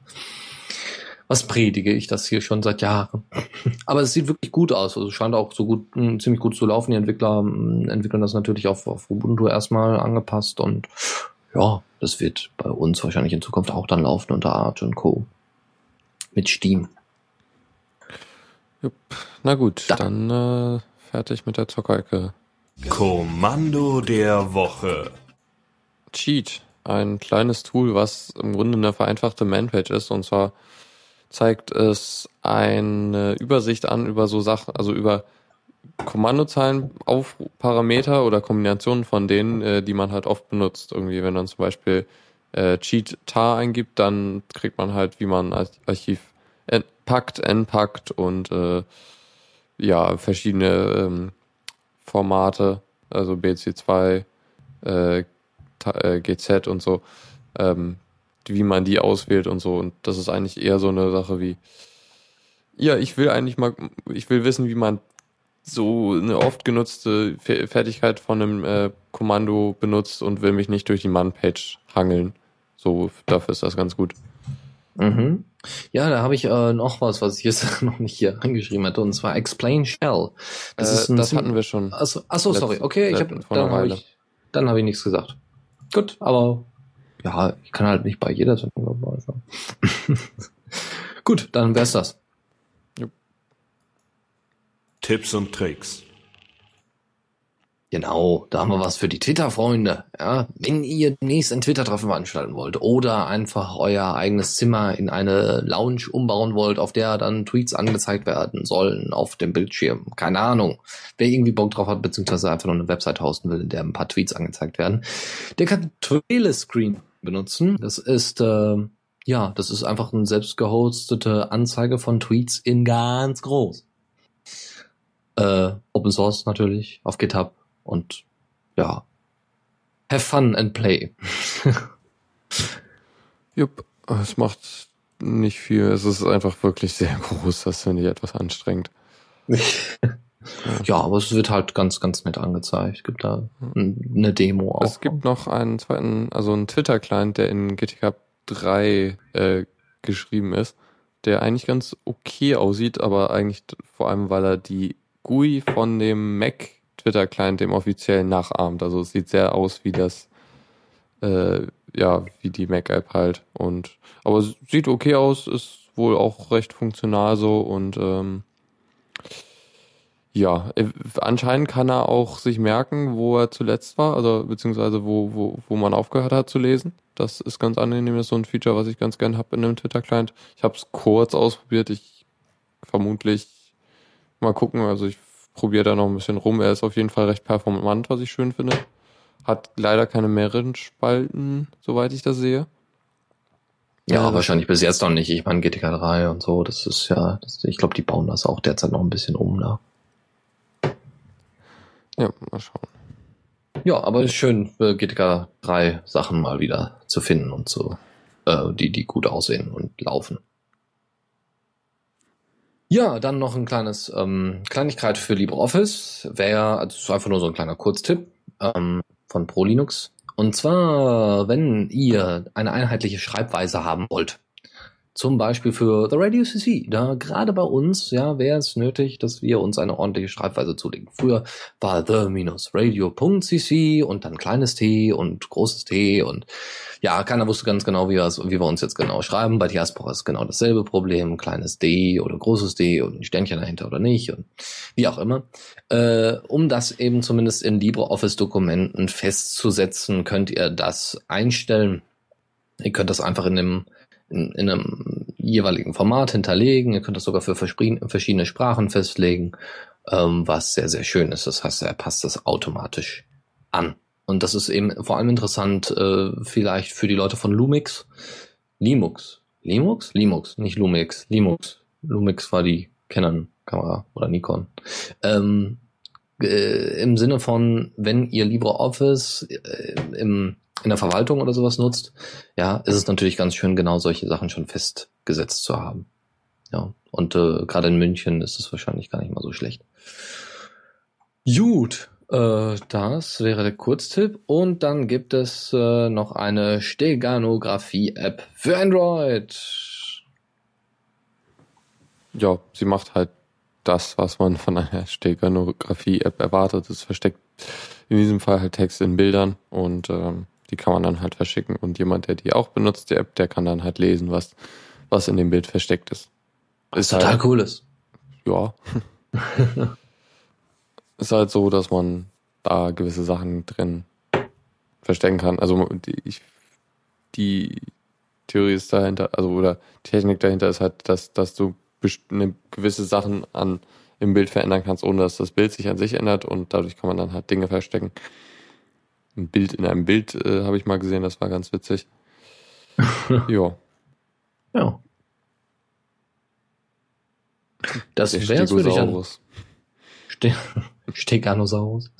Was predige ich das hier schon seit Jahren? Aber es sieht wirklich gut aus. Also scheint auch so gut, hm, ziemlich gut zu laufen. Die Entwickler hm, entwickeln das natürlich auf, auf Ubuntu erstmal angepasst und ja, das wird bei uns wahrscheinlich in Zukunft auch dann laufen unter Arch und Co. Mit Steam. Jupp. Na gut, da. dann äh, fertig mit der Zockerecke. Kommando der Woche. Cheat, ein kleines Tool, was im Grunde eine vereinfachte Manpage ist. Und zwar zeigt es eine Übersicht an über so Sachen, also über Kommandozeilen auf Parameter oder Kombinationen von denen, äh, die man halt oft benutzt. Irgendwie, wenn man zum Beispiel äh, cheat tar eingibt, dann kriegt man halt, wie man Archiv packt, entpackt und äh, ja, verschiedene ähm, Formate, also BC2, äh, äh GZ und so, ähm, wie man die auswählt und so. Und das ist eigentlich eher so eine Sache wie, ja, ich will eigentlich mal, ich will wissen, wie man so eine oft genutzte Fertigkeit von einem äh, Kommando benutzt und will mich nicht durch die Man-Page hangeln. So, dafür ist das ganz gut. Mhm. Ja, da habe ich äh, noch was, was ich jetzt noch nicht hier angeschrieben hatte, und zwar Explain Shell. Das, äh, ist ein das hatten wir schon. Achso, achso sorry. Okay, ich hab, dann habe ich, dann hab ich nichts gesagt. Gut, aber ja, ich kann halt nicht bei jeder Sendung dabei sein. Gut, dann wär's das. Tipps und Tricks. Genau, da haben wir was für die Twitter-Freunde. Ja, wenn ihr demnächst ein Twitter-Treffen veranstalten wollt oder einfach euer eigenes Zimmer in eine Lounge umbauen wollt, auf der dann Tweets angezeigt werden sollen auf dem Bildschirm. Keine Ahnung. Wer irgendwie Bock drauf hat, beziehungsweise einfach nur eine Website hosten will, in der ein paar Tweets angezeigt werden, der kann Trailer-Screen benutzen. Das ist, äh, ja, das ist einfach eine selbst gehostete Anzeige von Tweets in ganz groß. Äh, Open Source natürlich, auf GitHub und ja, have fun and play. Jupp, es macht nicht viel. Es ist einfach wirklich sehr groß. Das finde ich etwas anstrengend. Ja, aber es wird halt ganz, ganz nett angezeigt. Es gibt da eine Demo auch. Es gibt noch einen zweiten, also einen Twitter-Client, der in GTK 3 äh, geschrieben ist, der eigentlich ganz okay aussieht, aber eigentlich vor allem, weil er die GUI von dem Mac Twitter-Client dem offiziellen nachahmt. Also es sieht sehr aus wie das, äh, ja, wie die Mac-App halt. Und aber es sieht okay aus, ist wohl auch recht funktional so und ähm, ja, äh, anscheinend kann er auch sich merken, wo er zuletzt war, also beziehungsweise wo, wo, wo man aufgehört hat zu lesen. Das ist ganz angenehm, das ist so ein Feature, was ich ganz gern habe in einem Twitter-Client. Ich habe es kurz ausprobiert, ich vermutlich mal gucken, also ich probiere da noch ein bisschen rum. Er ist auf jeden Fall recht performant, was ich schön finde. Hat leider keine mehreren Spalten, soweit ich das sehe. Ja, wahrscheinlich bis jetzt noch nicht. Ich meine, GTK 3 und so, das ist ja, das, ich glaube, die bauen das auch derzeit noch ein bisschen um da. Ja, mal schauen. Ja, aber es ist schön, für GTK 3 Sachen mal wieder zu finden und so, äh, die, die gut aussehen und laufen. Ja, dann noch ein kleines ähm, Kleinigkeit für LibreOffice. Wäre, also ist einfach nur so ein kleiner Kurztipp ähm, von ProLinux. Und zwar, wenn ihr eine einheitliche Schreibweise haben wollt, zum Beispiel für The Radio CC. Da gerade bei uns, ja, wäre es nötig, dass wir uns eine ordentliche Schreibweise zulegen. Früher war the-radio.cc und dann kleines t und großes t und ja, keiner wusste ganz genau, wie, wie wir uns jetzt genau schreiben. Bei Diaspora ist genau dasselbe Problem. Kleines d oder großes d und ein Sternchen dahinter oder nicht und wie auch immer. Äh, um das eben zumindest in LibreOffice-Dokumenten festzusetzen, könnt ihr das einstellen. Ihr könnt das einfach in dem in, in einem jeweiligen Format hinterlegen. Ihr könnt das sogar für verschiedene Sprachen festlegen, ähm, was sehr, sehr schön ist. Das heißt, er passt das automatisch an. Und das ist eben vor allem interessant äh, vielleicht für die Leute von Lumix. Limux. Limux? Limux, nicht Lumix. Limux. Lumix war die Canon-Kamera oder Nikon. Ähm, äh, Im Sinne von, wenn ihr LibreOffice äh, im in der Verwaltung oder sowas nutzt, ja, ist es natürlich ganz schön, genau solche Sachen schon festgesetzt zu haben. Ja, und äh, gerade in München ist es wahrscheinlich gar nicht mal so schlecht. Gut, äh, das wäre der Kurztipp. Und dann gibt es äh, noch eine Steganographie-App für Android. Ja, sie macht halt das, was man von einer Steganographie-App erwartet. Es versteckt in diesem Fall halt Text in Bildern und ähm, die kann man dann halt verschicken und jemand, der die auch benutzt, die App, der kann dann halt lesen, was, was in dem Bild versteckt ist. Ist total halt, cool ist. Ja. ist halt so, dass man da gewisse Sachen drin verstecken kann. Also die, ich, die Theorie ist dahinter, also oder Technik dahinter ist halt, dass, dass du eine gewisse Sachen an im Bild verändern kannst, ohne dass das Bild sich an sich ändert und dadurch kann man dann halt Dinge verstecken ein Bild in einem Bild äh, habe ich mal gesehen, das war ganz witzig. ja. Ja. Das wäre würde ich an. Ste Steganosaurus.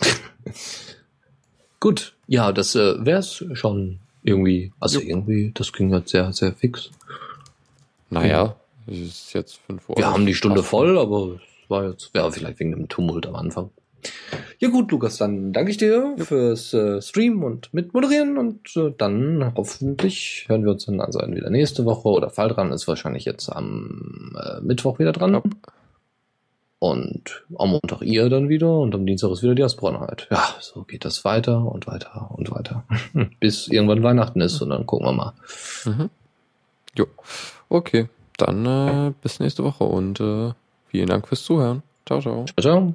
Gut, ja, das äh, wäre es schon irgendwie. Also jo. irgendwie, das ging jetzt sehr, sehr fix. Naja, es ist jetzt 5 Uhr. Wir haben die Stunde voll, aber es war jetzt, ja, vielleicht wegen dem Tumult am Anfang. Ja gut, Lukas, dann danke ich dir ja. fürs äh, Stream und Mitmoderieren und äh, dann hoffentlich hören wir uns dann also wieder nächste Woche oder Fall dran ist wahrscheinlich jetzt am äh, Mittwoch wieder dran. Ja. Und am Montag ihr dann wieder und am Dienstag ist wieder die Asbronheit. Ja, so geht das weiter und weiter und weiter. Bis irgendwann Weihnachten ist und dann gucken wir mal. Mhm. Jo. Okay, dann äh, bis nächste Woche und äh, vielen Dank fürs Zuhören. Ciao, ciao. Ciao, ciao.